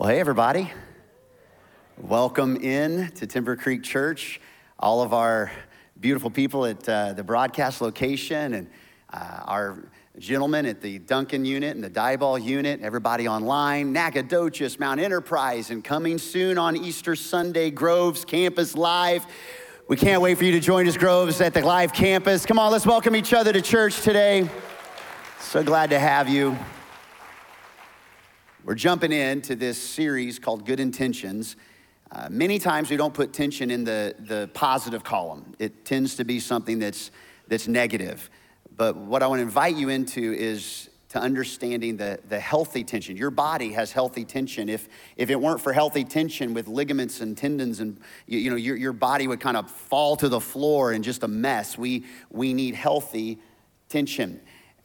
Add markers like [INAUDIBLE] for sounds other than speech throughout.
Well, hey, everybody. Welcome in to Timber Creek Church. All of our beautiful people at uh, the broadcast location and uh, our gentlemen at the Duncan unit and the Diboll unit, everybody online, Nacogdoches, Mount Enterprise, and coming soon on Easter Sunday, Groves Campus Live. We can't wait for you to join us, Groves, at the live campus. Come on, let's welcome each other to church today. So glad to have you. We're jumping into this series called Good Intentions. Uh, many times we don't put tension in the, the positive column. It tends to be something that's, that's negative. But what I want to invite you into is to understanding the, the healthy tension. Your body has healthy tension. If, if it weren't for healthy tension with ligaments and tendons and you, you know, your, your body would kind of fall to the floor in just a mess. We, we need healthy tension.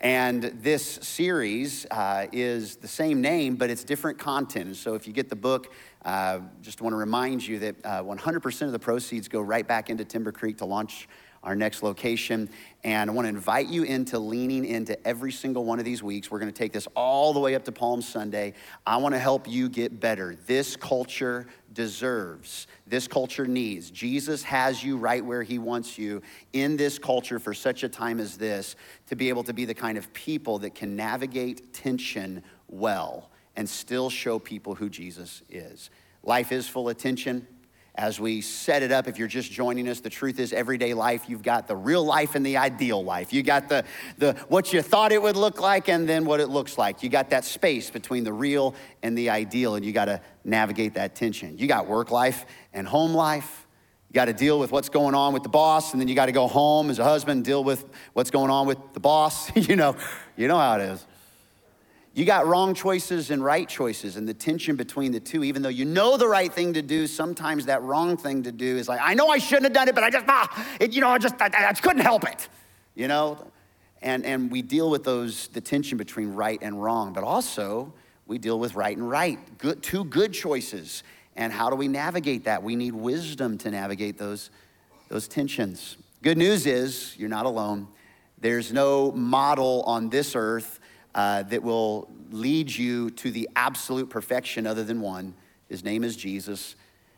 And this series uh, is the same name, but it's different content. So if you get the book, uh, just want to remind you that uh, 100% of the proceeds go right back into Timber Creek to launch our next location. And I want to invite you into leaning into every single one of these weeks. We're going to take this all the way up to Palm Sunday. I want to help you get better. This culture deserves, this culture needs. Jesus has you right where he wants you in this culture for such a time as this to be able to be the kind of people that can navigate tension well and still show people who Jesus is. Life is full of tension as we set it up. If you're just joining us, the truth is everyday life, you've got the real life and the ideal life. You got the, the what you thought it would look like and then what it looks like. You got that space between the real and the ideal, and you got to navigate that tension. You got work life and home life. You got to deal with what's going on with the boss, and then you got to go home as a husband, deal with what's going on with the boss. [LAUGHS] you know, you know how it is. You got wrong choices and right choices, and the tension between the two, even though you know the right thing to do, sometimes that wrong thing to do is like, I know I shouldn't have done it, but I just, ah, it, you know, I just, I, I couldn't help it, you know? And, and we deal with those, the tension between right and wrong, but also we deal with right and right, good, two good choices. And how do we navigate that? We need wisdom to navigate those, those tensions. Good news is you're not alone. There's no model on this earth uh, that will lead you to the absolute perfection other than one. His name is Jesus.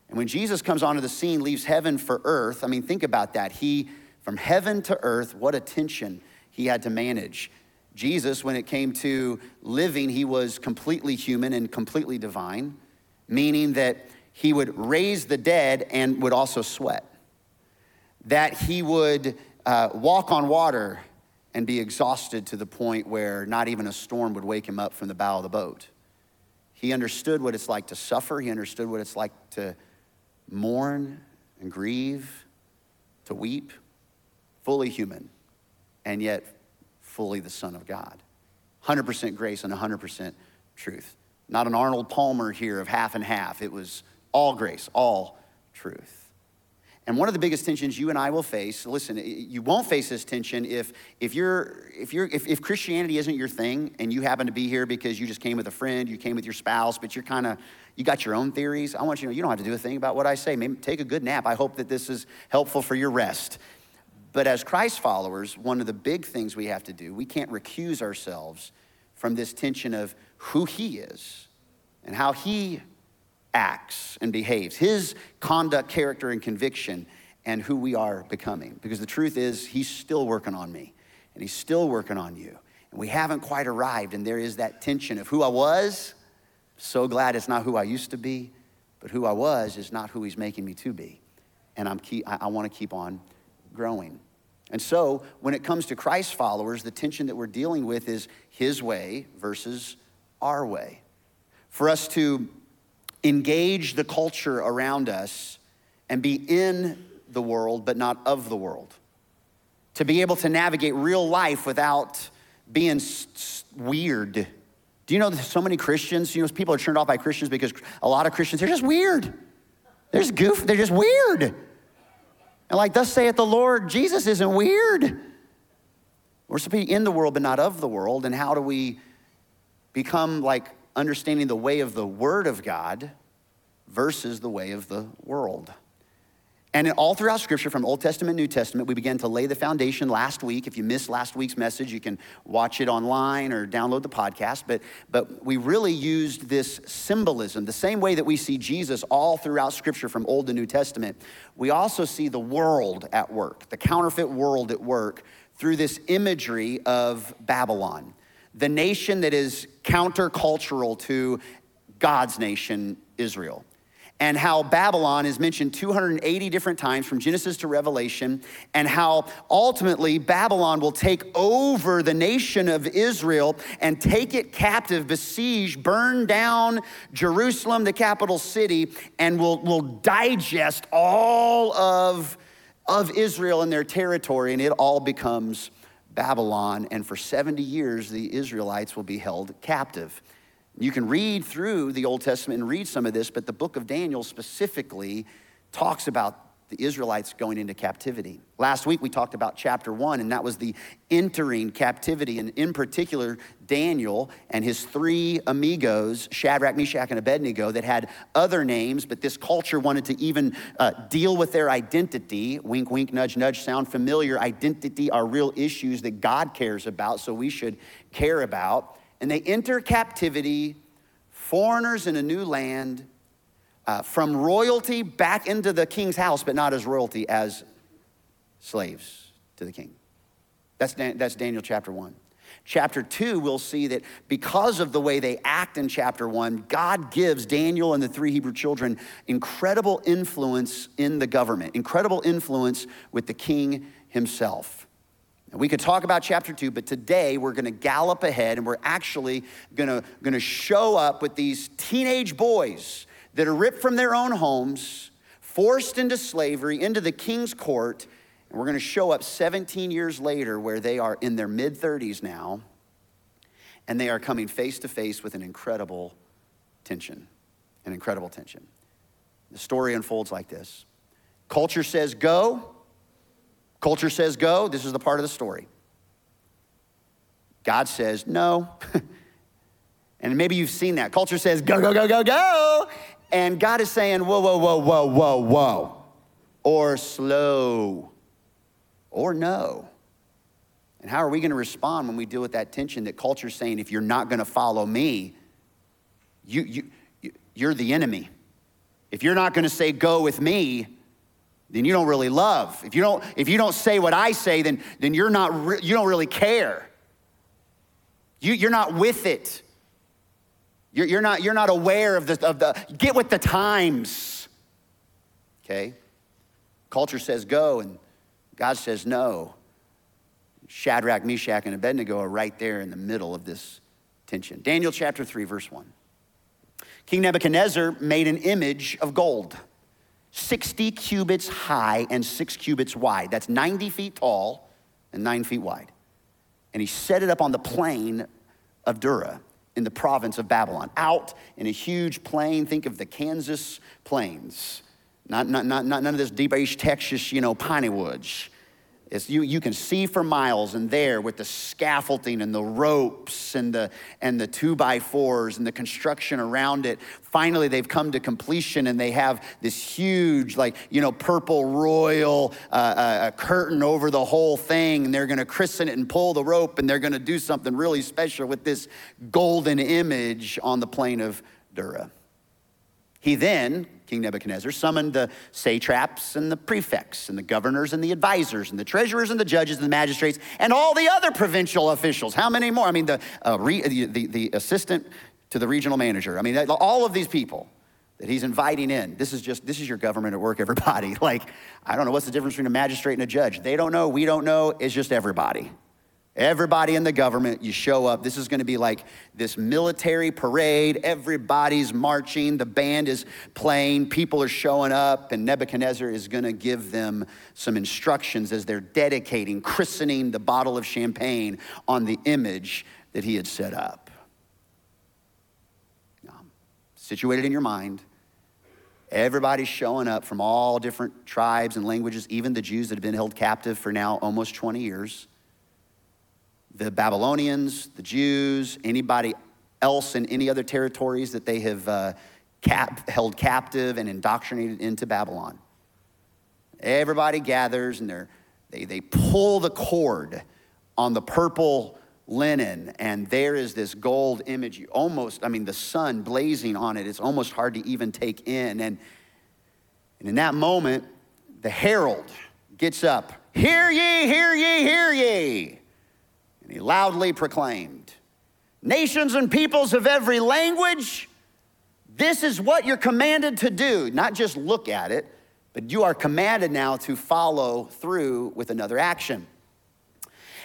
And when Jesus comes onto the scene, leaves heaven for earth, I mean, think about that. He, from heaven to earth, what a tension he had to manage. Jesus, when it came to living, he was completely human and completely divine, meaning that he would raise the dead and would also sweat, that he would uh, walk on water and be exhausted to the point where not even a storm would wake him up from the bow of the boat. He understood what it's like to suffer, he understood what it's like to mourn and grieve, to weep, fully human, and yet fully the Son of God. 100% grace and 100% truth. Not an Arnold Palmer here of half and half. It was all grace, all truth. And one of the biggest tensions you and I will face, listen, you won't face this tension if, if, you're, if, you're, if, if Christianity isn't your thing and you happen to be here because you just came with a friend, you came with your spouse, but you're kind of, you got your own theories. I want you to know you don't have to do a thing about what I say. Maybe take a good nap. I hope that this is helpful for your rest. But as Christ followers, one of the big things we have to do, we can't recuse ourselves from this tension of who He is and how He acts and behaves, his conduct, character, and conviction, and who we are becoming. Because the truth is, he's still working on me, and he's still working on you. And we haven't quite arrived, and there is that tension of who I was. So glad it's not who I used to be, but who I was is not who he's making me to be. And I'm keep, I, I want to keep on growing. And so, when it comes to Christ followers, the tension that we're dealing with is his way versus our way. For us to engage the culture around us and be in the world, but not of the world. To be able to navigate real life without being weird. Do you know that so many Christians, you know, people are turned off by Christians because a lot of Christians, they're just weird. They're just goof, they're just weird. And like, thus saith the Lord, Jesus isn't weird. We're supposed to be in the world, but not of the world. And how do we become like understanding the way of the Word of God versus the way of the world. And all throughout Scripture, from Old Testament, New Testament, we began to lay the foundation last week. If you missed last week's message, you can watch it online or download the podcast. But, but we really used this symbolism, the same way that we see Jesus all throughout Scripture from Old to New Testament. We also see the world at work, the counterfeit world at work, through this imagery of Babylon, the nation that is countercultural to God's nation, Israel. And how Babylon is mentioned 280 different times from Genesis to Revelation, and how ultimately Babylon will take over the nation of Israel and take it captive, besiege, burn down Jerusalem, the capital city, and will, will digest all of, of Israel and their territory, and it all becomes Babylon. And for 70 years, the Israelites will be held captive. You can read through the Old Testament and read some of this, but the book of Daniel specifically talks about the Israelites going into captivity. Last week we talked about chapter one, and that was the entering captivity, and in particular, Daniel and his three amigos, Shadrach, Meshach, and Abednego, that had other names, but this culture wanted to even uh, deal with their identity. Wink, wink, nudge, nudge, sound familiar. Identity are real issues that God cares about, so we should care about and they enter captivity, foreigners in a new land, uh, from royalty back into the king's house, but not as royalty, as slaves to the king. That's, that's Daniel chapter 1. Chapter 2, we'll see that because of the way they act in chapter 1, God gives Daniel and the three Hebrew children incredible influence in the government, incredible influence with the king himself. We could talk about chapter two, but today we're going to gallop ahead and we're actually going to show up with these teenage boys that are ripped from their own homes, forced into slavery, into the king's court. And we're going to show up 17 years later where they are in their mid 30s now, and they are coming face to face with an incredible tension. An incredible tension. The story unfolds like this Culture says go, Culture says go, this is the part of the story. God says no. [LAUGHS] and maybe you've seen that. Culture says go, go, go, go, go. And God is saying whoa, whoa, whoa, whoa, whoa, whoa. Or slow. Or no. And how are we going to respond when we deal with that tension that culture's saying, if you're not going to follow me, you, you, you're the enemy. If you're not going to say go with me, then you don't really love. If you don't, if you don't say what I say, then, then you're not re- you don't really care. You, you're not with it. You're, you're, not, you're not aware of the, of the, get with the times. Okay? Culture says go, and God says no. Shadrach, Meshach, and Abednego are right there in the middle of this tension. Daniel chapter 3, verse 1. King Nebuchadnezzar made an image of gold 60 cubits high and six cubits wide. That's 90 feet tall and nine feet wide. And he set it up on the plain of Dura in the province of Babylon, out in a huge plain. Think of the Kansas plains. Not, not, not, not none of this deep East Texas, you know, piney woods. It's, you, you can see for miles and there with the scaffolding and the ropes and the, and the two by fours and the construction around it. Finally, they've come to completion and they have this huge, like, you know, purple royal uh, uh, curtain over the whole thing. And they're going to christen it and pull the rope and they're going to do something really special with this golden image on the plain of Dura. He then, King Nebuchadnezzar, summoned the satraps and the prefects and the governors and the advisors and the treasurers and the judges and the magistrates and all the other provincial officials. How many more? I mean, the, uh, re, the, the, the, assistant to the regional manager. I mean, all of these people that he's inviting in. This is just, this is your government at work, everybody. [LAUGHS] Like, I don't know what's the difference between a magistrate and a judge. They don't know, we don't know, it's just everybody. Everybody in the government, you show up. This is going to be like this military parade. Everybody's marching. The band is playing. People are showing up. And Nebuchadnezzar is going to give them some instructions as they're dedicating, christening the bottle of champagne on the image that he had set up. situated in your mind. Everybody's showing up from all different tribes and languages, even the Jews that have been held captive for now almost 20 years the Babylonians, the Jews, anybody else in any other territories that they have uh, cap, held captive and indoctrinated into Babylon. Everybody gathers and they, they pull the cord on the purple linen, and there is this gold image. You almost, I mean, the sun blazing on it. It's almost hard to even take in. And, and in that moment, the herald gets up Hear ye, hear ye, hear ye. And he loudly proclaimed, Nations and peoples of every language, this is what you're commanded to do. Not just look at it, but you are commanded now to follow through with another action.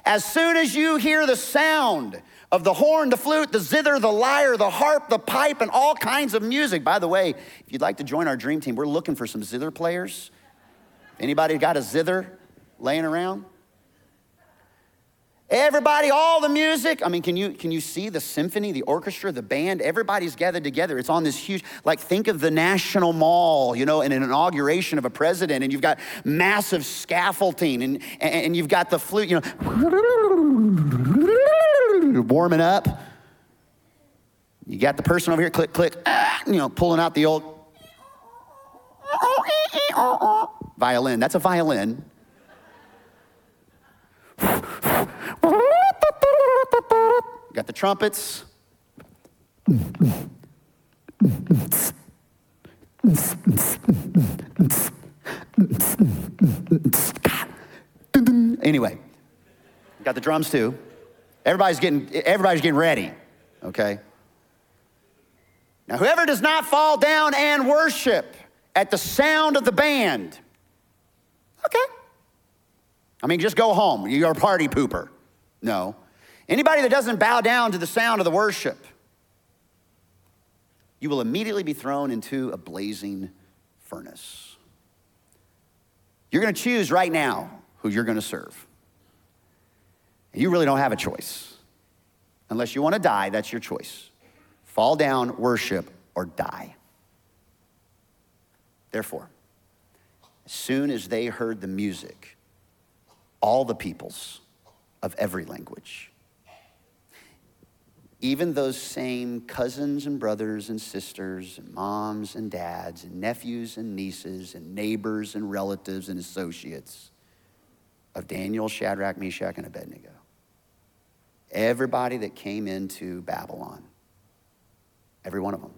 As soon as you hear the sound of the horn, the flute, the zither, the lyre, the harp, the pipe, and all kinds of music. By the way, if you'd like to join our dream team, we're looking for some zither players. Anybody got a zither laying around? Everybody, all the music. I mean, can you, can you see the symphony, the orchestra, the band? Everybody's gathered together. It's on this huge, like, think of the National Mall, you know, in an inauguration of a president, and you've got massive scaffolding, and, and you've got the flute, you know, warming up. You got the person over here, click, click, ah, you know, pulling out the old violin. That's a violin. Got the trumpets. Anyway, got the drums too. Everybody's getting everybody's getting ready. Okay. Now, whoever does not fall down and worship at the sound of the band, okay. I mean, just go home. You're a party pooper. No. Anybody that doesn't bow down to the sound of the worship, you will immediately be thrown into a blazing furnace. You're going to choose right now who you're going to serve. And you really don't have a choice. Unless you want to die, that's your choice. Fall down, worship, or die. Therefore, as soon as they heard the music, all the peoples of every language. Even those same cousins and brothers and sisters and moms and dads and nephews and nieces and neighbors and relatives and associates of Daniel, Shadrach, Meshach, and Abednego. Everybody that came into Babylon, every one of them,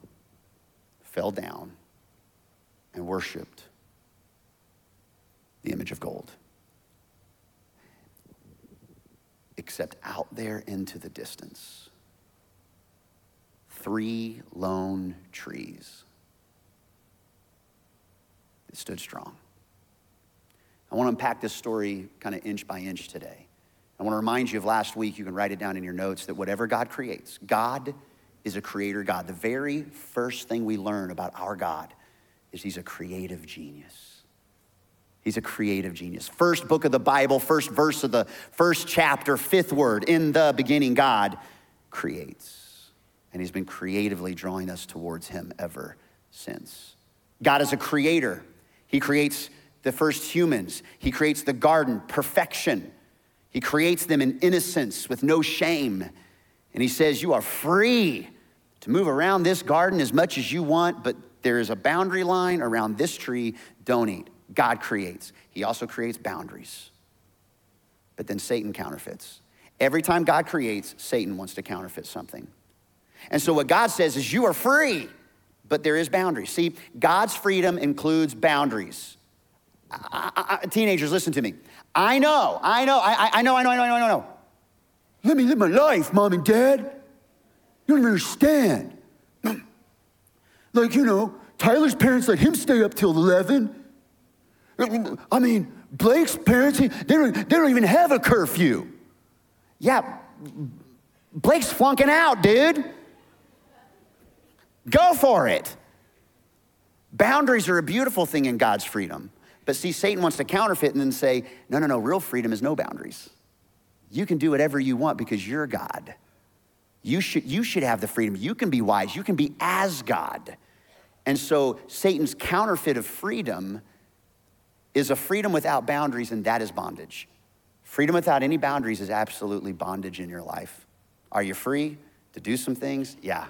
fell down and worshiped the image of gold. except out there into the distance. Three lone trees that stood strong. I want to unpack this story kind of inch by inch today. I want to remind you of last week. You can write it down in your notes that whatever God creates, God is a creator God. The very first thing we learn about our God is He's a creative genius. He's a creative genius. First book of the Bible, first verse of the first chapter, fifth word, in the beginning, God creates. And he's been creatively drawing us towards him ever since. God is a creator. He creates the first humans, he creates the garden, perfection. He creates them in innocence with no shame. And he says, You are free to move around this garden as much as you want, but there is a boundary line around this tree. Don't eat. God creates. He also creates boundaries. But then Satan counterfeits. Every time God creates, Satan wants to counterfeit something. And so what God says is, you are free, but there is boundaries. See, God's freedom includes boundaries. I, I, teenagers, listen to me. I know, I know, I, I know, I know, I know, I know, I know. Let me live my life, mom and dad. You don't understand. like, you know, Tyler's parents let him stay up till 11. I mean, Blake's parents, they don't, they don't even have a curfew. Yeah, Blake's flunking out, dude. Go for it. Boundaries are a beautiful thing in God's freedom. But see, Satan wants to counterfeit and then say, no, no, no, real freedom is no boundaries. You can do whatever you want because you're God. You should, you should have the freedom. You can be wise. You can be as God. And so Satan's counterfeit of freedom is a freedom without boundaries, and that is bondage. Freedom without any boundaries is absolutely bondage in your life. Are you free to do some things? Yeah,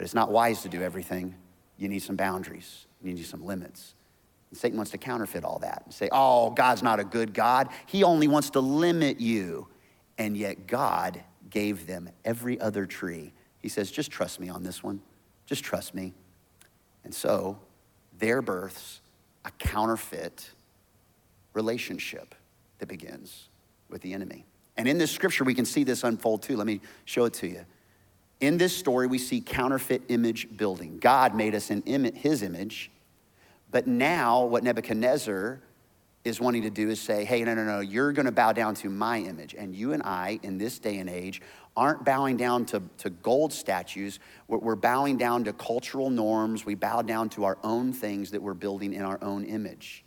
but it's not wise to do everything. You need some boundaries, you need some limits. And Satan wants to counterfeit all that and say, oh, God's not a good God. He only wants to limit you. And yet, God gave them every other tree. He says, just trust me on this one. Just trust me. And so, there births a counterfeit relationship that begins with the enemy. And in this scripture, we can see this unfold too. Let me show it to you. In this story, we see counterfeit image building. God made us in his image, but now what Nebuchadnezzar is wanting to do is say, hey, no, no, no, you're gonna bow down to my image. And you and I, in this day and age, aren't bowing down to, to gold statues. We're, we're bowing down to cultural norms. We bow down to our own things that we're building in our own image.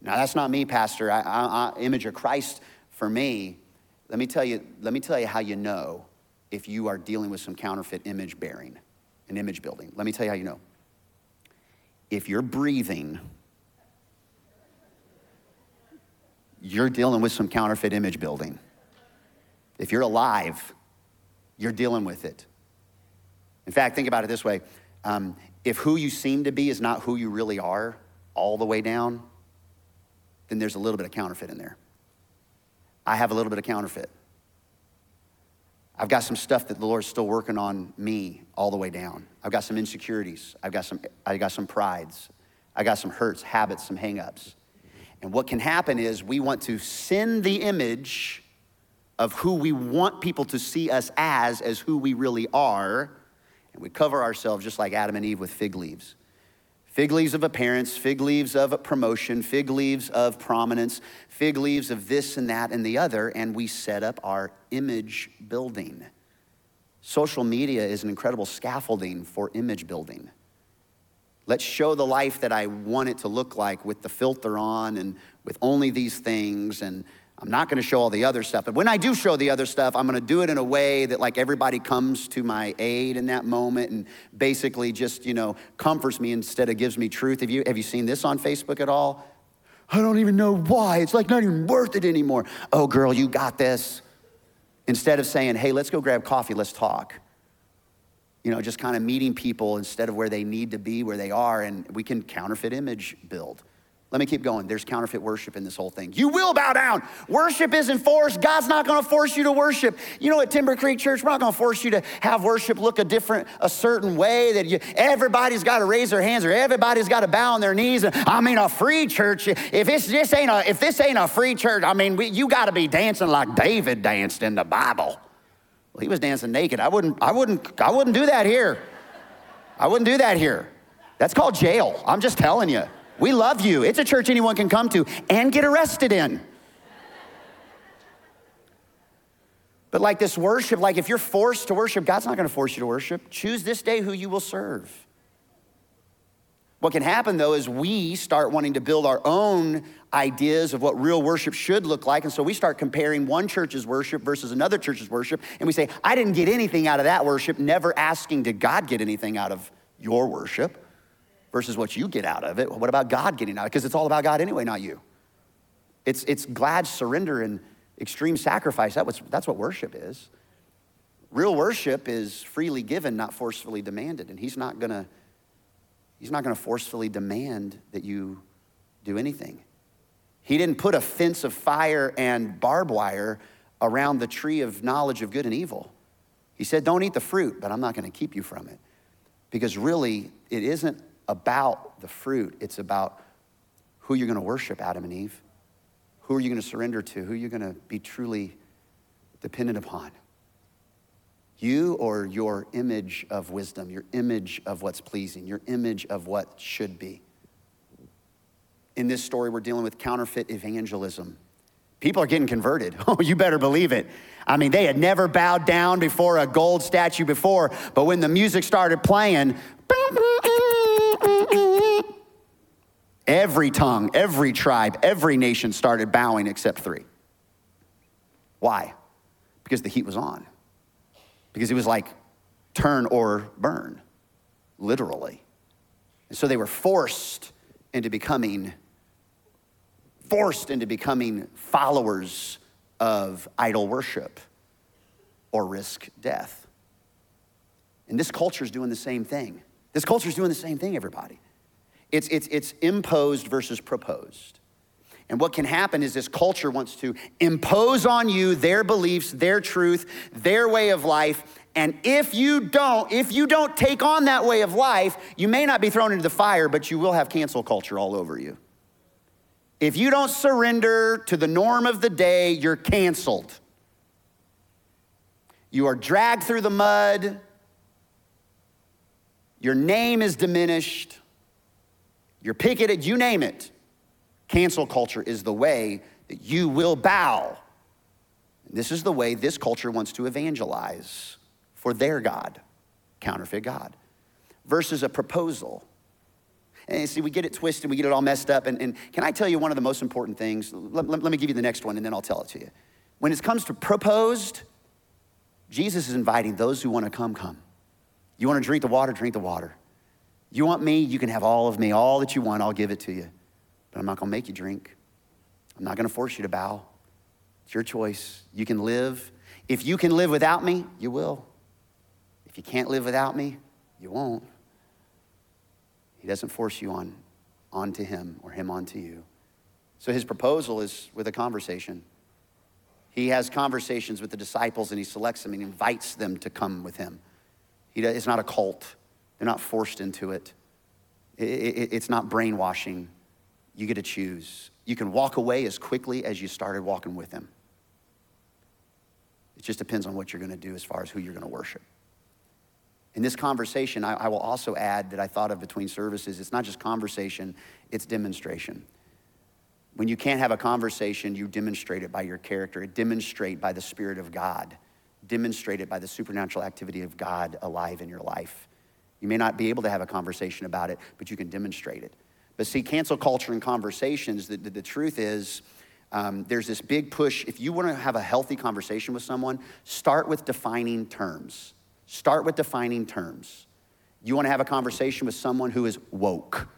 Now, that's not me, Pastor. I, I, I, image of Christ for me. Let me tell you, let me tell you how you know if you are dealing with some counterfeit image bearing and image building. Let me tell you how you know. If you're breathing, you're dealing with some counterfeit image building. If you're alive, you're dealing with it. In fact, think about it this way um, if who you seem to be is not who you really are, all the way down, then there's a little bit of counterfeit in there. I have a little bit of counterfeit. I've got some stuff that the Lord's still working on me all the way down. I've got some insecurities. I've got some, I've got some prides. I got some hurts, habits, some hangups. And what can happen is we want to send the image of who we want people to see us as, as who we really are. And we cover ourselves just like Adam and Eve with fig leaves. Fig leaves of appearance, fig leaves of promotion, fig leaves of prominence, fig leaves of this and that and the other, and we set up our image building. Social media is an incredible scaffolding for image building. Let's show the life that I want it to look like with the filter on and with only these things. And I'm not to show all the other stuff. But when I do show the other stuff, I'm to do it in a way that like everybody comes to my aid in that moment and basically just, you know, comforts me instead of gives me truth. Have you, have you seen this on Facebook at all? I don't even know why. It's like not even worth it anymore. Oh, girl, you got this. Instead of saying, hey, let's go grab coffee, let's talk. You know, just kind of meeting people instead of where they need to be, where they are, and we can counterfeit image build. Let me keep going. There's counterfeit worship in this whole thing. You will bow down. Worship isn't forced. God's not going to force you to worship. You know, at Timber Creek Church, we're not going to force you to have worship look a different, a certain way that you, everybody's got to raise their hands or everybody's got to bow on their knees. I mean, a free church. If it's this ain't a, if this ain't a free church, I mean, we, you got to be dancing like David danced in the Bible. Well, he was dancing naked. I wouldn't, I wouldn't, I wouldn't do that here. I wouldn't do that here. That's called jail. I'm just telling you. We love you. It's a church anyone can come to and get arrested in. But like this worship, like if you're forced to worship, God's not going to force you to worship. Choose this day who you will serve. What can happen though is we start wanting to build our own ideas of what real worship should look like. And so we start comparing one church's worship versus another church's worship. And we say, I didn't get anything out of that worship, never asking, did God get anything out of your worship? Versus what you get out of it. What about God getting out? Of it? Because it's all about God anyway, not you. It's, it's glad surrender and extreme sacrifice. That was, that's what worship is. Real worship is freely given, not forcefully demanded. And he's not gonna, he's not gonna forcefully demand that you do anything. He didn't put a fence of fire and barbed wire around the tree of knowledge of good and evil. He said, Don't eat the fruit, but I'm not gonna keep you from it. Because really, it isn't about the fruit, it's about who you're going to worship, Adam and Eve. Who are you going to surrender to? Who are you going to be truly dependent upon? You or your image of wisdom, your image of what's pleasing, your image of what should be. In this story, we're dealing with counterfeit evangelism. People are getting converted. [LAUGHS] Oh, you better believe it. I mean, they had never bowed down before a gold statue before, but when the music started playing, Every tongue, every tribe, every nation started bowing except three. Why? Because the heat was on. Because it was like turn or burn, literally. And so they were forced into becoming forced into becoming followers of idol worship or risk death. And this culture is doing the same thing. This culture is doing the same thing, everybody. It's, it's, it's imposed versus proposed. And what can happen is this culture wants to impose on you their beliefs, their truth, their way of life. And if you don't, if you don't take on that way of life, you may not be thrown into the fire, but you will have cancel culture all over you. If you don't surrender to the norm of the day, you're canceled. You are dragged through the mud. Your name is diminished. You're picketed, you name it. Cancel culture is the way that you will bow. This is the way this culture wants to evangelize for their God, counterfeit God, versus a proposal. And see, we get it twisted, we get it all messed up. And, and can I tell you one of the most important things? Let, let, let me give you the next one and then I'll tell it to you. When it comes to proposed, Jesus is inviting those who want to come, come. You want to drink the water, drink the water. You want me, you can have all of me. All that you want, I'll give it to you. But I'm not going to make you drink. I'm not going to force you to bow. It's your choice. You can live. If you can live without me, you will. If you can't live without me, you won't. He doesn't force you on onto him or him onto you. So his proposal is with a conversation. He has conversations with the disciples and he selects them and invites them to come with him. He, it's not a cult. They're not forced into it. it, it it's not brainwashing. You get to choose. You can walk away as quickly as you started walking with Him. It just depends on what you're going to do as far as who you're going to worship. In this conversation, I, I, will also add that I thought of between services it's not just conversation, it's demonstration. When you can't have a conversation, you demonstrate it by your character, it demonstrate by the Spirit of God, demonstrate it by the supernatural activity of God alive in your life. You may not be able to have a conversation about it, but you can demonstrate it. But see, cancel culture and conversations, the, the, the truth is, um, there's this big push. If you want to have a healthy conversation with someone, start with defining terms. Start with defining terms. You want to have a conversation with someone who is woke.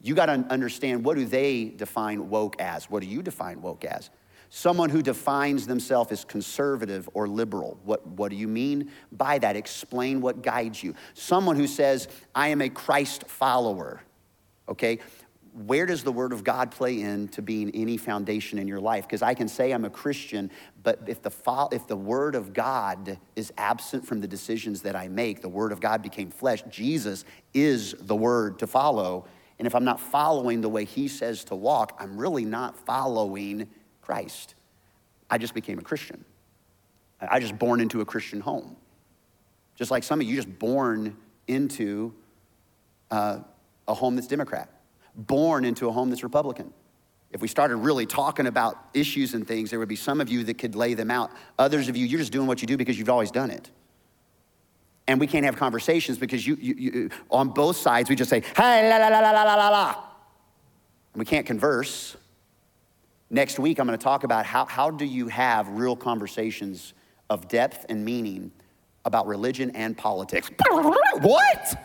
You got to understand what do they define woke as? What do you define woke as? Someone who defines themselves as conservative or liberal. What, what do you mean by that? Explain what guides you. Someone who says, I am a Christ follower, okay? Where does the Word of God play into being any foundation in your life? Because I can say I'm a Christian, but if the, if the Word of God is absent from the decisions that I make, the Word of God became flesh. Jesus is the Word to follow. And if I'm not following the way He says to walk, I'm really not following Christ. I just became a Christian. I just born into a Christian home. Just like some of you just born into uh, a home that's Democrat, born into a home that's Republican. If we started really talking about issues and things, there would be some of you that could lay them out. Others of you, you're just doing what you do because you've always done it. And we can't have conversations because you, you, you on both sides, we just say, hey, la, la, la, la, la, la, la. And we can't converse. Next week, I'm going to talk about how, how do you have real conversations of depth and meaning about religion and politics. [LAUGHS] what?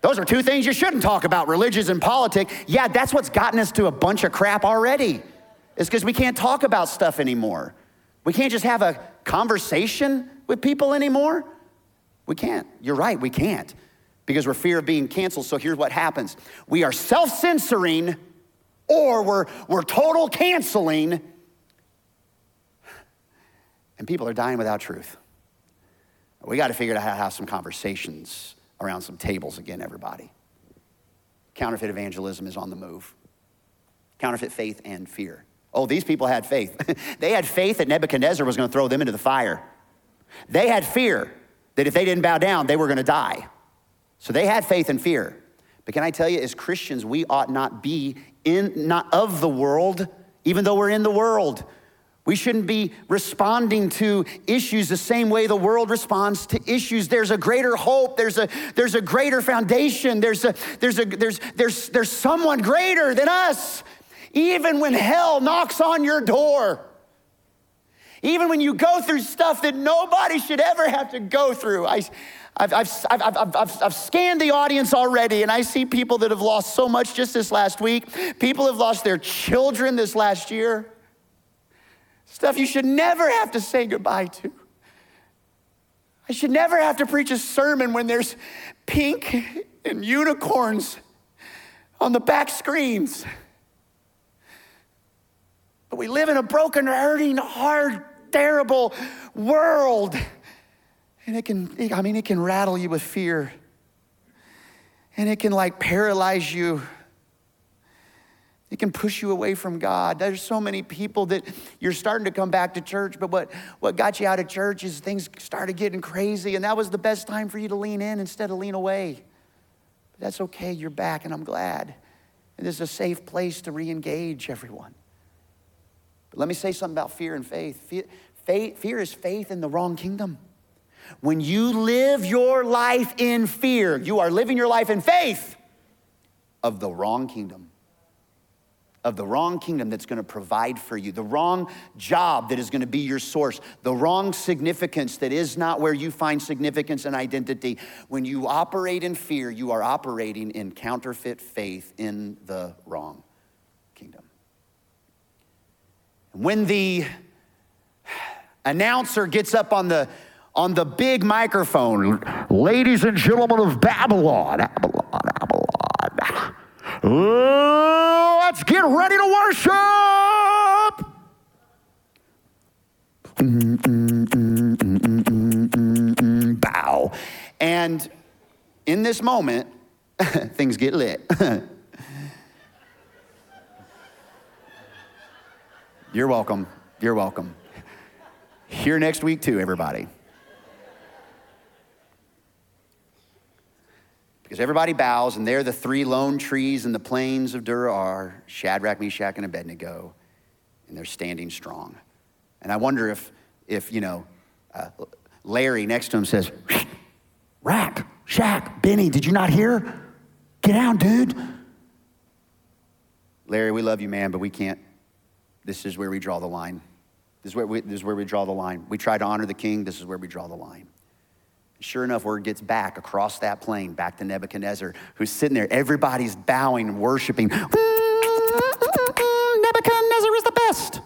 Those are two things you shouldn't talk about religion and politics. Yeah, that's what's gotten us to a bunch of crap already. It's because we can't talk about stuff anymore. We can't just have a conversation with people anymore. We can't. You're right, we can't because we're fear of being canceled. So here's what happens we are self censoring or we're, we're total canceling, and people are dying without truth. We got to figure out how to have some conversations around some tables again, everybody. Counterfeit evangelism is on the move. Counterfeit faith and fear. Oh, these people had faith. [LAUGHS] they had faith that Nebuchadnezzar was going to throw them into the fire. They had fear that if they didn't bow down, they were going to die. So they had faith and fear. But can I tell you, as Christians, we ought not be in, not of the world, even though we're in the world. We shouldn't be responding to issues the same way the world responds to issues. There's a greater hope. There's a, there's a greater foundation. There's, a, there's, a, there's, there's, there's someone greater than us. Even when hell knocks on your door, even when you go through stuff that nobody should ever have to go through. I, I've, I've, I've, I've, I've, scanned the audience already, and I see people that have lost so much just this last week. People have lost their children this last year. Stuff you should never have to say goodbye to. I should never have to preach a sermon when there's pink and unicorns on the back screens. But we live in a broken, hurting, hard, terrible world. And it can, I mean, it can rattle you with fear. And it can like paralyze you. It can push you away from God. There's so many people that you're starting to come back to church, but what, what got you out of church is things started getting crazy, and that was the best time for you to lean in instead of lean away. But that's okay, you're back, and I'm glad. And this is a safe place to re engage everyone. But let me say something about fear and faith. Fear, faith. fear is faith in the wrong kingdom. When you live your life in fear, you are living your life in faith of the wrong kingdom of the wrong kingdom that's going to provide for you, the wrong job that is going to be your source, the wrong significance that is not where you find significance and identity. When you operate in fear, you are operating in counterfeit faith in the wrong kingdom. When the announcer gets up on the on the big microphone, ladies and gentlemen of Babylon, Babylon, Babylon. Let's get ready to worship. Bow. And in this moment, [LAUGHS] things get lit. [LAUGHS] You're welcome. You're welcome. Here next week, too, everybody. Because everybody bows, and there the three lone trees in the plains of Dura are Shadrach, Meshach, and Abednego, and they're standing strong. And I wonder if, if you know, uh, Larry next to him says, Rack, Shaq, Benny, did you not hear? Get down, dude. Larry, we love you, man, but we can't. This is where we draw the line. This is where we, this is where we draw the line. We try to honor the king. This is where we draw the line. Sure enough, word gets back across that plain, back to Nebuchadnezzar, who's sitting there. Everybody's bowing worshiping. [LAUGHS] Nebuchadnezzar is the best.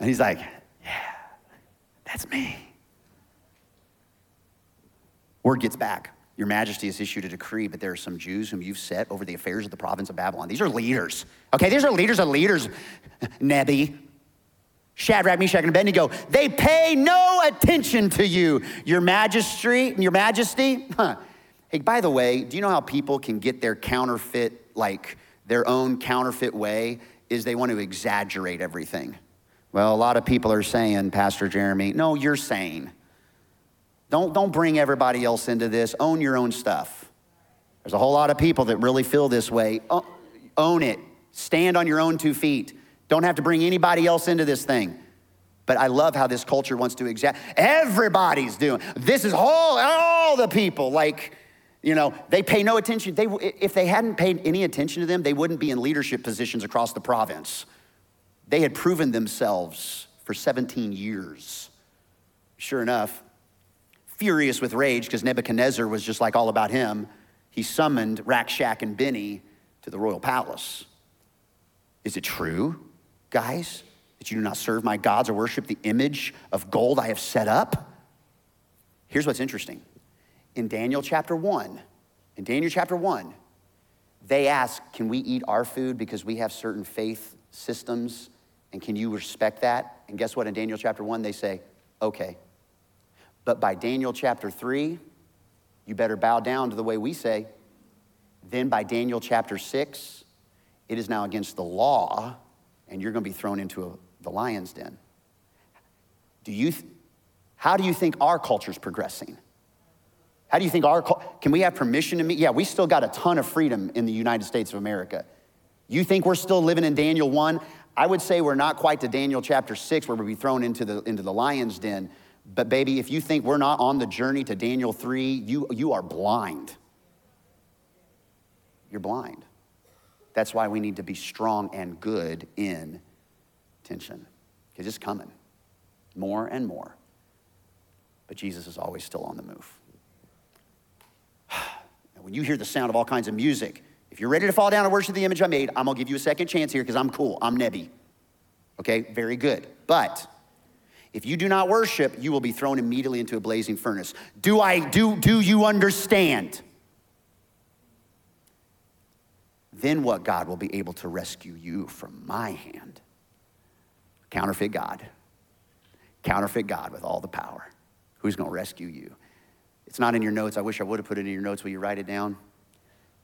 And he's like, Yeah, that's me. Word gets back. Your majesty has issued a decree, but there are some Jews whom you've set over the affairs of the province of Babylon. These are leaders. Okay, these are leaders of leaders, [LAUGHS] Nebi. Shadrach, Meshach, and Abednego, they pay no attention to you, your majesty, and your majesty. Huh. Hey, by the way, do you know how people can get their counterfeit, like their own counterfeit way, is they want to exaggerate everything. Well, a lot of people are saying, Pastor Jeremy, no, you're saying. Don't, don't bring everybody else into this. Own your own stuff. There's a whole lot of people that really feel this way. Own it. Stand on your own two feet. Don't have to bring anybody else into this thing. But I love how this culture wants to exact. Everybody's doing this. Is all all the people like, you know, they pay no attention. They if they hadn't paid any attention to them, they wouldn't be in leadership positions across the province. They had proven themselves for 17 years. Sure enough, furious with rage because Nebuchadnezzar was just like all about him, he summoned Rakshak and Benny to the royal palace. Is it true? guys, that you do not serve my gods or worship the image of gold I have set up? Here's what's interesting. In Daniel chapter 1, in Daniel chapter 1, they ask, Can we eat our food because we have certain faith systems? And can you respect that? And guess what? In Daniel chapter 1, they say, Okay. But by Daniel chapter 3, you better bow down to the way we say. Then by Daniel chapter 6, it is now against the law and you're going to be thrown into a, the lion's den. Do you, how do you think our culture is progressing? How do you think our, can we have permission to meet? Yeah, we still got a ton of freedom in the United States of America. You think we're still living in Daniel 1? I would say we're not quite to Daniel chapter 6 where we'll be thrown into the, into the lion's den. But baby, if you think we're not on the journey to Daniel 3, you, you are blind. You're blind. That's why we need to be strong and good in tension, because it's coming more and more. But Jesus is always still on the move. [SIGHS] when you hear the sound of all kinds of music, if you're ready to fall down and worship the image I made, I'm gonna give you a second chance here because I'm cool. I'm Nebi. Okay, very good. But if you do not worship, you will be thrown immediately into a blazing furnace. Do I do do you understand? then what God will be able to rescue you from my hand? Counterfeit God. Counterfeit God with all the power. Who's going to rescue you? It's not in your notes. I wish I would have put it in your notes. Will you write it down?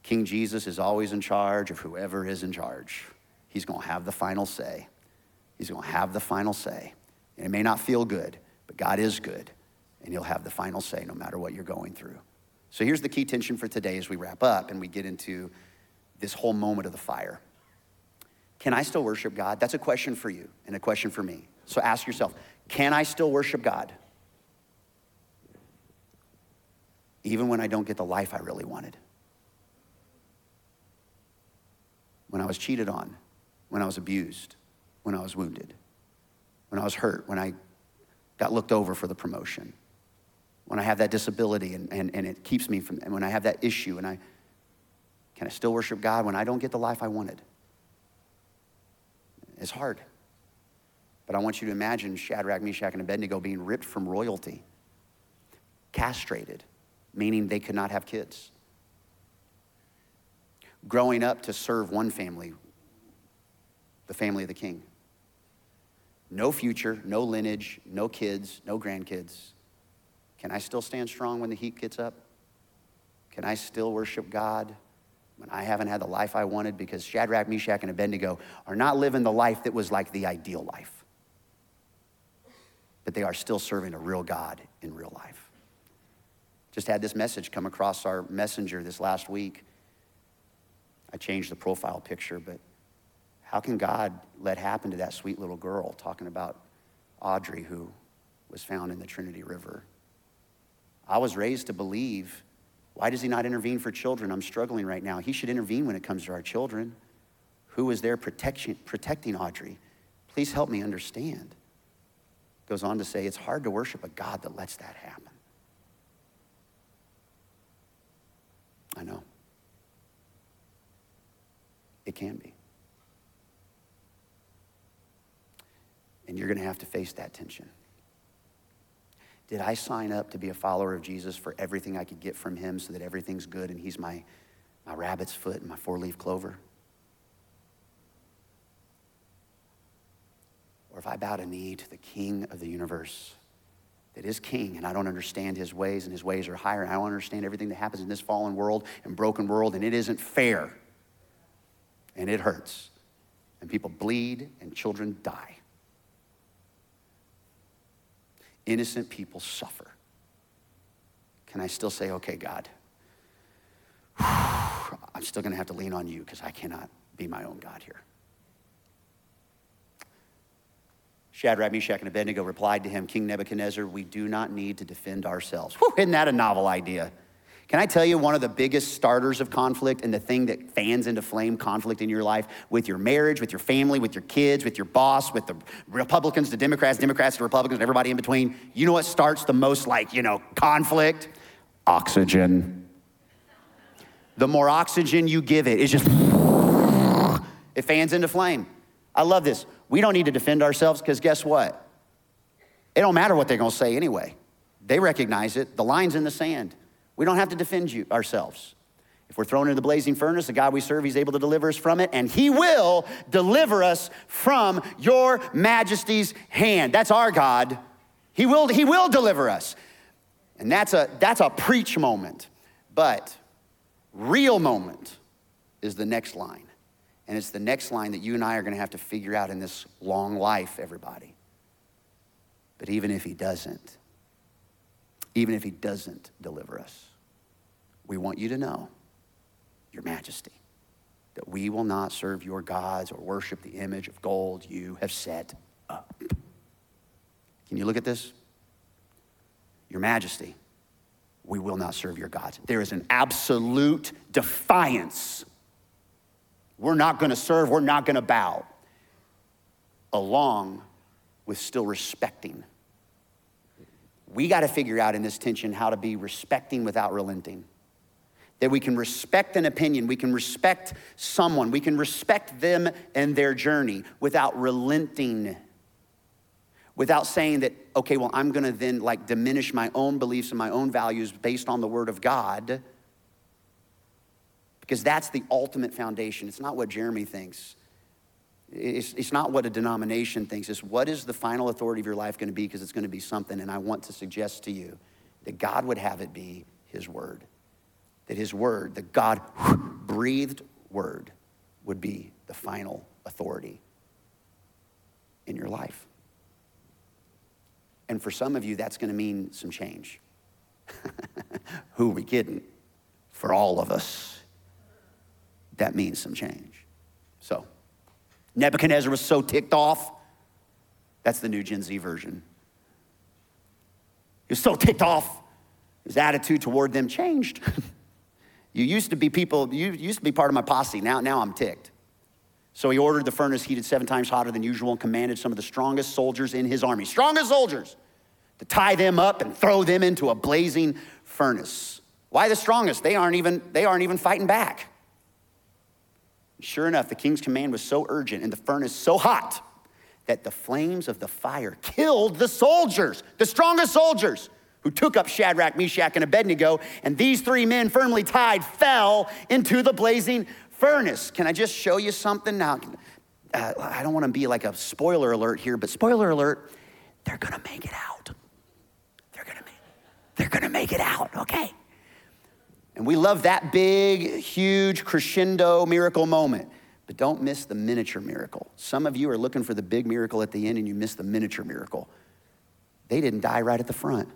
King Jesus is always in charge of whoever is in charge. He's going to have the final say. He's going to have the final say. And it may not feel good, but God is good, and He'll have the final say no matter what you're going through. So here's the key tension for today as we wrap up and we get into this whole moment of the fire. Can I still worship God? That's a question for you and a question for me. So ask yourself can I still worship God? Even when I don't get the life I really wanted. When I was cheated on, when I was abused, when I was wounded, when I was hurt, when I got looked over for the promotion, when I have that disability and, and, and it keeps me from, and when I have that issue and I, can I still worship God when I don't get the life I wanted? It's hard. But I want you to imagine Shadrach, Meshach, and Abednego being ripped from royalty, castrated, meaning they could not have kids. Growing up to serve one family, the family of the king. No future, no lineage, no kids, no grandkids. Can I still stand strong when the heat gets up? Can I still worship God when I haven't had the life I wanted? Because Shadrach, Meshach, and Abednego are not living the life that was like the ideal life but they are still serving a real God in real life. Just had this message come across our messenger this last week. I changed the profile picture, but how can God let happen to that sweet little girl talking about Audrey who was found in the Trinity River? I was raised to believe why does he not intervene for children? I'm struggling right now. He should intervene when it comes to our children. Who is there protection, protecting Audrey? Please help me understand. Goes on to say, it's hard to worship a God that lets that happen. I know. It can be. And you're going to have to face that tension. Did I sign up to be a follower of Jesus for everything I could get from him so that everything's good and he's my, my rabbit's foot and my four leaf clover? or if I bow to knee to the King of the universe that is King, and I don't understand his ways, and his ways are higher, and I don't understand everything that happens in this fallen world and broken world, and it isn't fair, and it hurts, and people bleed, and children die. Innocent people suffer. Can I still say, okay, God, [SIGHS] I'm still gonna have to lean on you because I cannot be my own God here? Shadrach, Meshach, and Abednego replied to him, King Nebuchadnezzar, we do not need to defend ourselves. Whew, isn't that a novel idea? Can I tell you one of the biggest starters of conflict and the thing that fans into flame conflict in your life with your marriage, with your family, with your kids, with your boss, with the Republicans, the Democrats, Democrats, the Republicans, everybody in between? You know what starts the most like, you know, conflict? Oxygen. The more oxygen you give it, it's just, it fans into flame. I love this. We don't need to defend ourselves because guess what? It don't matter what they're going to say anyway. They recognize it. The line's in the sand. We don't have to defend you, ourselves. If we're thrown into the blazing furnace, the God we serve, He's able to deliver us from it, and He will deliver us from your majesty's hand. That's our God. He will, he will deliver us. And that's a, that's a preach moment. But real moment is the next line. And it's the next line that you and I are going to have to figure out in this long life, everybody. But even if he doesn't, even if he doesn't deliver us, we want you to know, Your Majesty, that we will not serve your gods or worship the image of gold you have set up. Can you look at this? Your Majesty, we will not serve your gods. There is an absolute defiance we're not going to serve, we're not going to bow, along with still respecting. We got to figure out in this tension how to be respecting without relenting. That we can respect an opinion, we can respect someone, we can respect them and their journey without relenting without saying that, okay, well, I'm gonna then like diminish my own beliefs and my own values based on the word of God because that's the ultimate foundation. It's not what Jeremy thinks. It's, it's not what a denomination thinks. It's what is the final authority of your life going to be because it's going to be something. And I want to suggest to you that God would have it be His Word. That His Word, the God breathed Word, would be the final authority in your life. And for some of you, that's going to mean some change. [LAUGHS] Who are we kidding? For all of us, that means some change. So, Nebuchadnezzar was so ticked off. That's the new Gen Z version. He was so ticked off, his attitude toward them changed. [LAUGHS] you used to be people, you used to be part of my posse. Now, now I'm ticked. So he ordered the furnace heated seven times hotter than usual and commanded some of the strongest soldiers in his army, strongest soldiers, to tie them up and throw them into a blazing furnace. Why the strongest? They aren't even, they aren't even fighting back. Sure enough, the king's command was so urgent and the furnace so hot that the flames of the fire killed the soldiers, the strongest soldiers, who took up Shadrach, Meshach, and Abednego. And these three men, firmly tied, fell into the blazing furnace. Can I just show you something? Now, uh, I don't want to be like a spoiler alert here, but spoiler alert, they're going to make it out. They're going to make, they're going to make it out, okay? And we love that big, huge crescendo miracle moment. But don't miss the miniature miracle. Some of you are looking for the big miracle at the end and you miss the miniature miracle. They didn't die right at the front.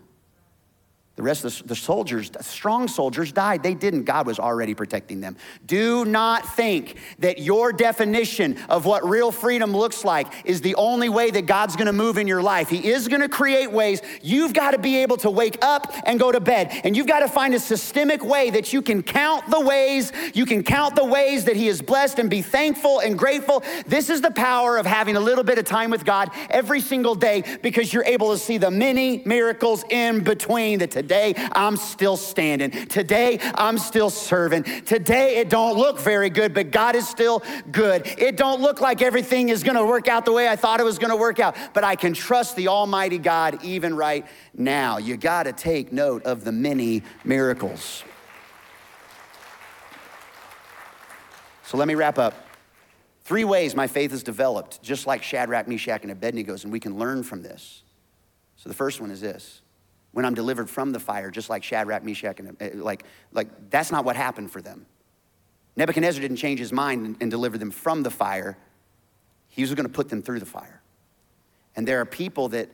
The rest of the, soldiers, the strong soldiers, died. They didn't. God was already protecting them. Do not think that your definition of what real freedom looks like is the only way that God's gonna move in your life. He is gonna create ways. You've gotta be able to wake up and go to bed. And you've gotta find a systemic way that you can count the ways, you can count the ways that He is blessed and be thankful and grateful. This is the power of having a little bit of time with God every single day because you're able to see the many miracles in between that Today, I'm still standing. Today, I'm still serving. Today, it don't look very good, but God is still good. It don't look like everything is going to work out the way I thought it was going to work out, but I can trust the Almighty God even right now. You got to take note of the many miracles. So let me wrap up. Three ways my faith is developed, just like Shadrach, Meshach, and Abednego's, and we can learn from this. So the first one is this when I'm delivered from the fire, just like Shadrach, Meshach, and uh, like, like that's not what happened for them. Nebuchadnezzar didn't change his mind and, deliver them from the fire. He was going to put them through the fire. And there are people that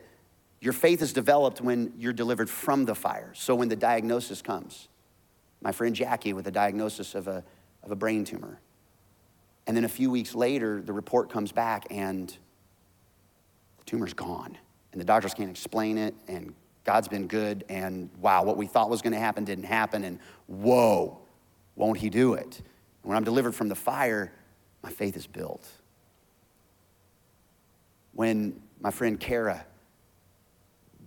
your faith is developed when you're delivered from the fire. So when the diagnosis comes, my friend Jackie with a diagnosis of a, of a brain tumor. And then a few weeks later, the report comes back and the tumor's gone. And the doctors can't explain it, and God's been good, and wow, what we thought was going to happen didn't happen, and whoa, won't He do it? When I'm delivered from the fire, my faith is built. When my friend Kara,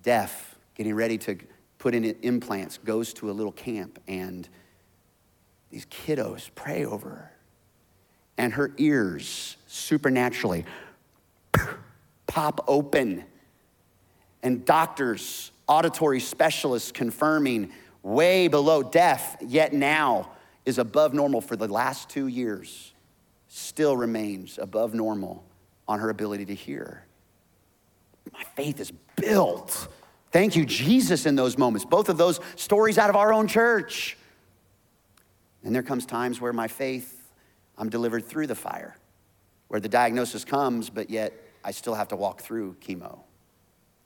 deaf, getting ready to put in implants, goes to a little camp, and these kiddos pray over her, and her ears supernaturally pop open, and doctors auditory specialists confirming way below deaf, yet now is above normal for the last two years, still remains above normal on her ability to hear. My faith is built. Thank you, Jesus, in those moments. Both of those stories out of our own church. And there comes times where my faith, I'm delivered through the fire, where the diagnosis comes, but yet I still have to walk through chemo.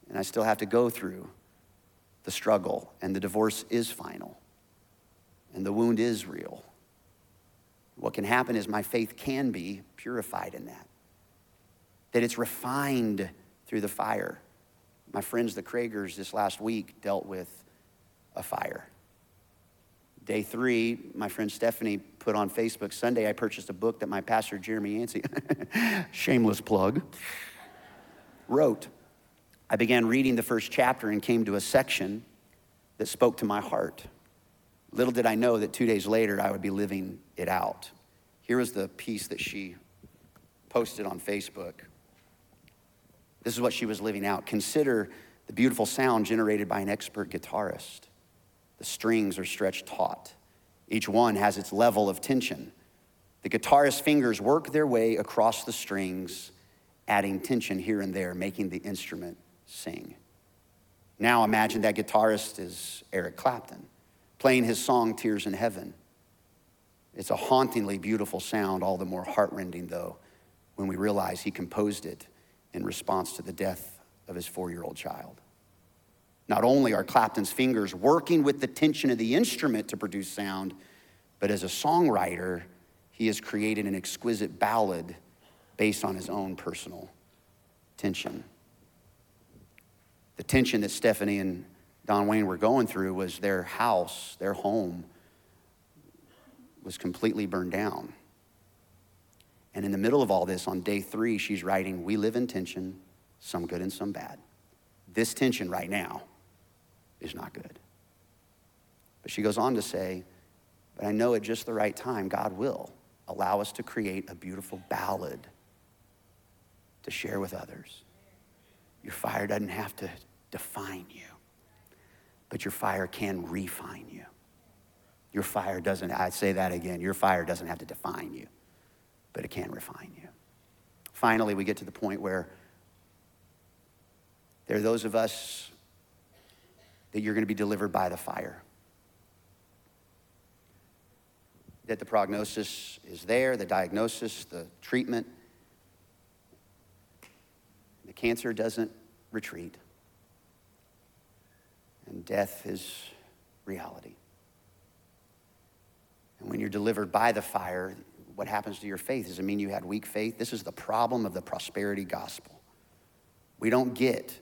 And I still have to go through the struggle, and the divorce is final, and the wound is real. What can happen is my faith can be purified in that, that it's refined through the fire. My friends, the Kragers, this last week dealt with a fire. Day three, my friend Stephanie put on Facebook Sunday, I purchased a book that my pastor, Jeremy Yancey, [LAUGHS] shameless plug, wrote. I began reading the first chapter and came to a section that spoke to my heart. Little did I know that two days later I would be living it out. Here was the piece that she posted on Facebook. This is what she was living out. Consider the beautiful sound generated by an expert guitarist. The strings are stretched taut. Each one has its level of tension. The guitarist's fingers work their way across the strings, adding tension here and there, making the instrument sing. Now imagine that guitarist is Eric Clapton, playing his song Tears in Heaven. It's a hauntingly beautiful sound, all the more heartrending, though, when we realize he composed it in response to the death of his four year old child. Not only are Clapton's fingers working with the tension of the instrument to produce sound, but as a songwriter, he has created an exquisite ballad based on his own personal tension. The tension that Stephanie and Don Wayne were going through was their house, their home, was completely burned down. And in the middle of all this, on day three, she's writing, We live in tension, some good and some bad. This tension right now is not good. But she goes on to say, But I know at just the right time, God will allow us to create a beautiful ballad to share with others. Your fire doesn't have to define you, but your fire can refine you. Your fire doesn't, I'd say that again, your fire doesn't have to define you, but it can refine you. Finally, we get to the point where there are those of us that you're going to be delivered by the fire. That the prognosis is there, the diagnosis, the treatment. The cancer doesn't retreat, and death is reality. And when you're delivered by the fire, what happens to your faith? Does it mean you had weak faith? This is the problem of the prosperity gospel. We don't get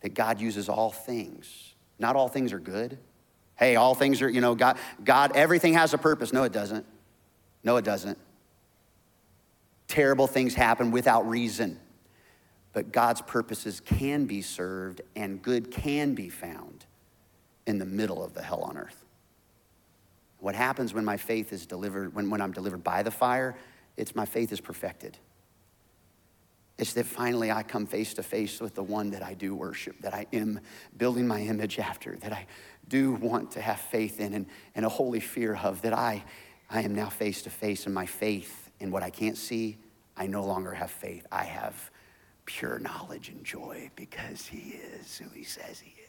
that God uses all things. Not all things are good. Hey, all things are, you know, God, God, everything has a purpose. No, it doesn't. No, it doesn't. Terrible things happen without reason. But God's purposes can be served and good can be found in the middle of the hell on earth. What happens when my faith is delivered, when, when I'm delivered by the fire, it's my faith is perfected. It's that finally I come face to face with the one that I do worship, that I am building my image after, that I do want to have faith in and, and a holy fear of, that I, I am now face to face in my faith in what I can't see. I no longer have faith. I have pure knowledge and joy because he is who he says he is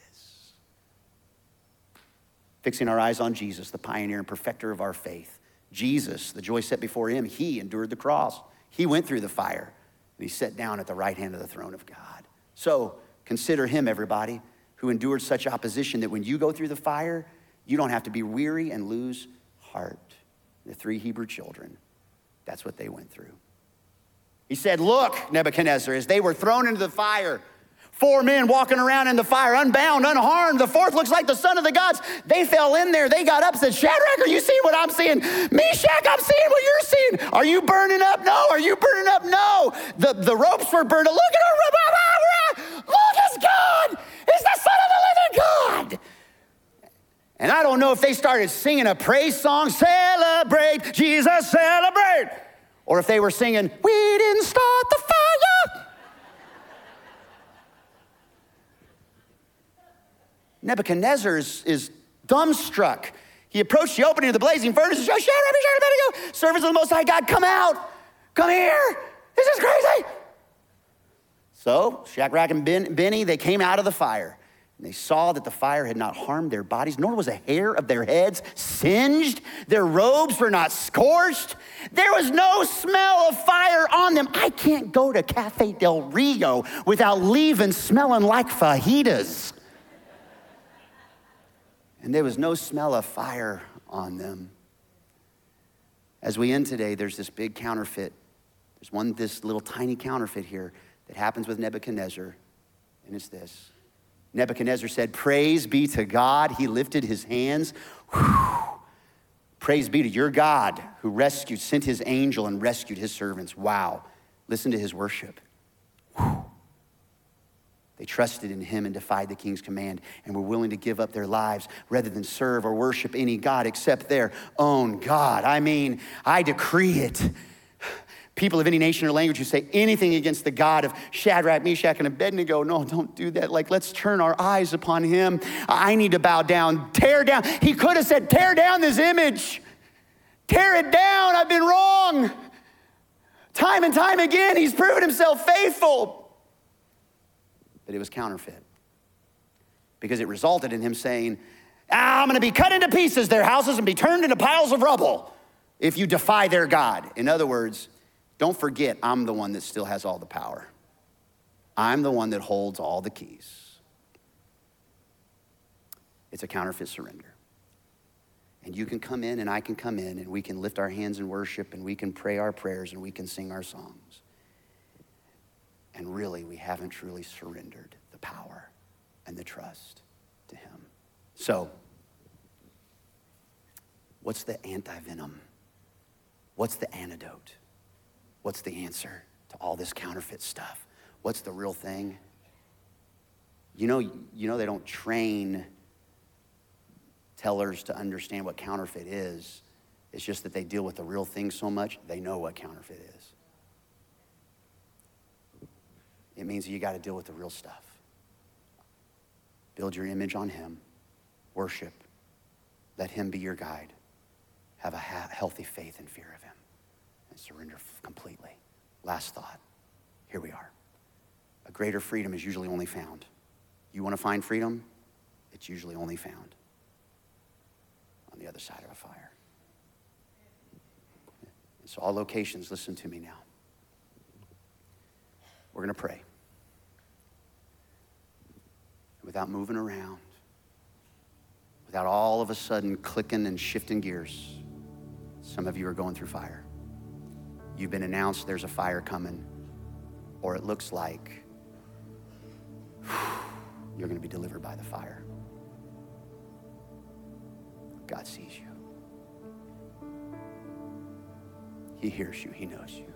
fixing our eyes on Jesus, the pioneer and perfecter of our faith. Jesus, the joy set before him, he endured the cross. He went through the fire and he sat down at the right hand of the throne of God. So consider him, everybody, who endured such opposition that when you go through the fire, you don't have to be weary and lose heart. The three Hebrew children, that's what they went through. He said, Look, Nebuchadnezzar, as they were thrown into the fire, Four men walking around in the fire, unbound, unharmed. The fourth looks like the son of the gods. They fell in there. They got up said, Shadrach, are you seeing what I'm seeing? Meshach, I'm seeing what you're seeing. Are you burning up? No. Are you burning up? No. The, the ropes were burned. Look at rope. Look, it's God. It's the son of the living God. And I don't know if they started singing a praise song, celebrate, Jesus, celebrate, or if they were singing, we didn't start the fire. Nebuchadnezzar is, is dumbstruck. He approached the opening of the blazing furnace and said, Shadrach, Meshach, Abednego, servants of the Most High God, come out. Come here. This is crazy. So Shadrach and ben, Benny, they came out of the fire. And they saw that the fire had not harmed their bodies, nor was a hair of their heads singed. Their robes were not scorched. There was no smell of fire on them. I can't go to Cafe Del Rio without leaving smelling like fajitas and there was no smell of fire on them. As we end today, there's this big counterfeit. There's one, this little tiny counterfeit here that happens with Nebuchadnezzar, and it's this. Nebuchadnezzar said, Praise be to God. He lifted his hands. Whew. Praise be to your God who rescued, sent his angel and rescued his servants. Wow. Listen to his worship. Whew. They trusted in him and defied the king's command and were willing to give up their lives rather than serve or worship any God except their own God. I mean, I decree it. People of any nation or language who say anything against the God of Shadrach, Meshach, and Abednego. No, don't do that. Like, let's turn our eyes upon him. I need to bow down, tear down. He could have said, tear down this image, tear it down. I've been wrong. Time and time again, he's proven himself faithful. But it was counterfeit because it resulted in him saying, ah, I'm going to be cut into pieces, their houses, and be turned into piles of rubble if you defy their God. In other words, don't forget, I'm the one that still has all the power. I'm the one that holds all the keys. It's a counterfeit surrender. And you can come in and I can come in and we can lift our hands in worship and we can pray our prayers and we can sing our songs. And really, we haven't truly surrendered the power and the trust to Him. So, what's the anti venom? What's the antidote? What's the answer to all this counterfeit stuff? What's the real thing? You know, you know they don't train tellers to understand what counterfeit is. It's just that they deal with the real thing so much, they know what counterfeit is. It means you got to deal with the real stuff. Build your image on Him, worship, let Him be your guide. Have a ha- healthy faith and fear of Him, and surrender completely. Last thought here we are. A greater freedom is usually only found. You want to find freedom? It's usually only found on the other side of a fire. And so, all locations, listen to me now. We're going to pray without moving around, without all of a sudden clicking and shifting gears. Some of you are going through fire. You've been announced there's a fire coming, or it looks like [SIGHS] you're going to be delivered by the fire. God sees you. He hears you. He knows you.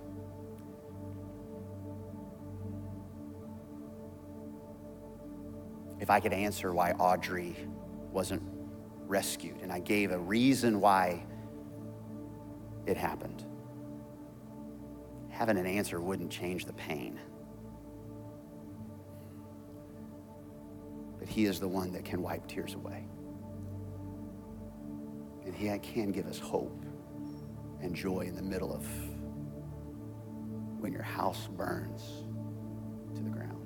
If I could answer why Audrey wasn't rescued, and I gave a reason why it happened, having an answer wouldn't change the pain. But He is the one that can wipe tears away. And He can give us hope and joy in the middle of when your house burns to the ground.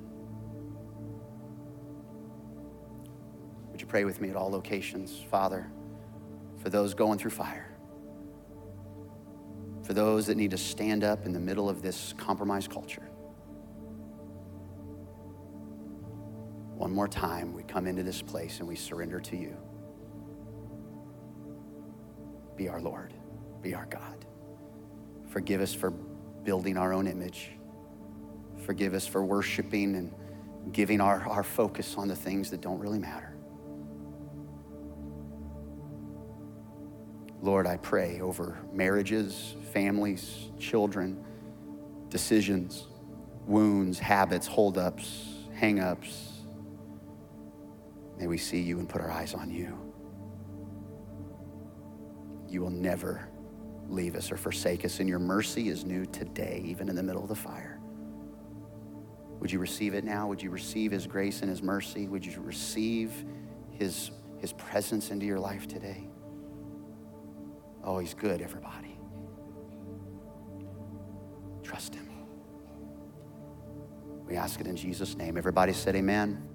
Would you pray with me at all locations, Father, for those going through fire, for those that need to stand up in the middle of this compromised culture? One more time, we come into this place and we surrender to you. Be our Lord, be our God. Forgive us for building our own image. Forgive us for worshiping and giving our, our focus on the things that don't really matter. Lord, I pray over marriages, families, children, decisions, wounds, habits, holdups, hangups. May we see you and put our eyes on you. You will never leave us or forsake us, and your mercy is new today, even in the middle of the fire. Would you receive it now? Would you receive his grace and his mercy? Would you receive his, his presence into your life today? Oh, he's good, everybody. Trust him. We ask it in Jesus' name. Everybody said, Amen.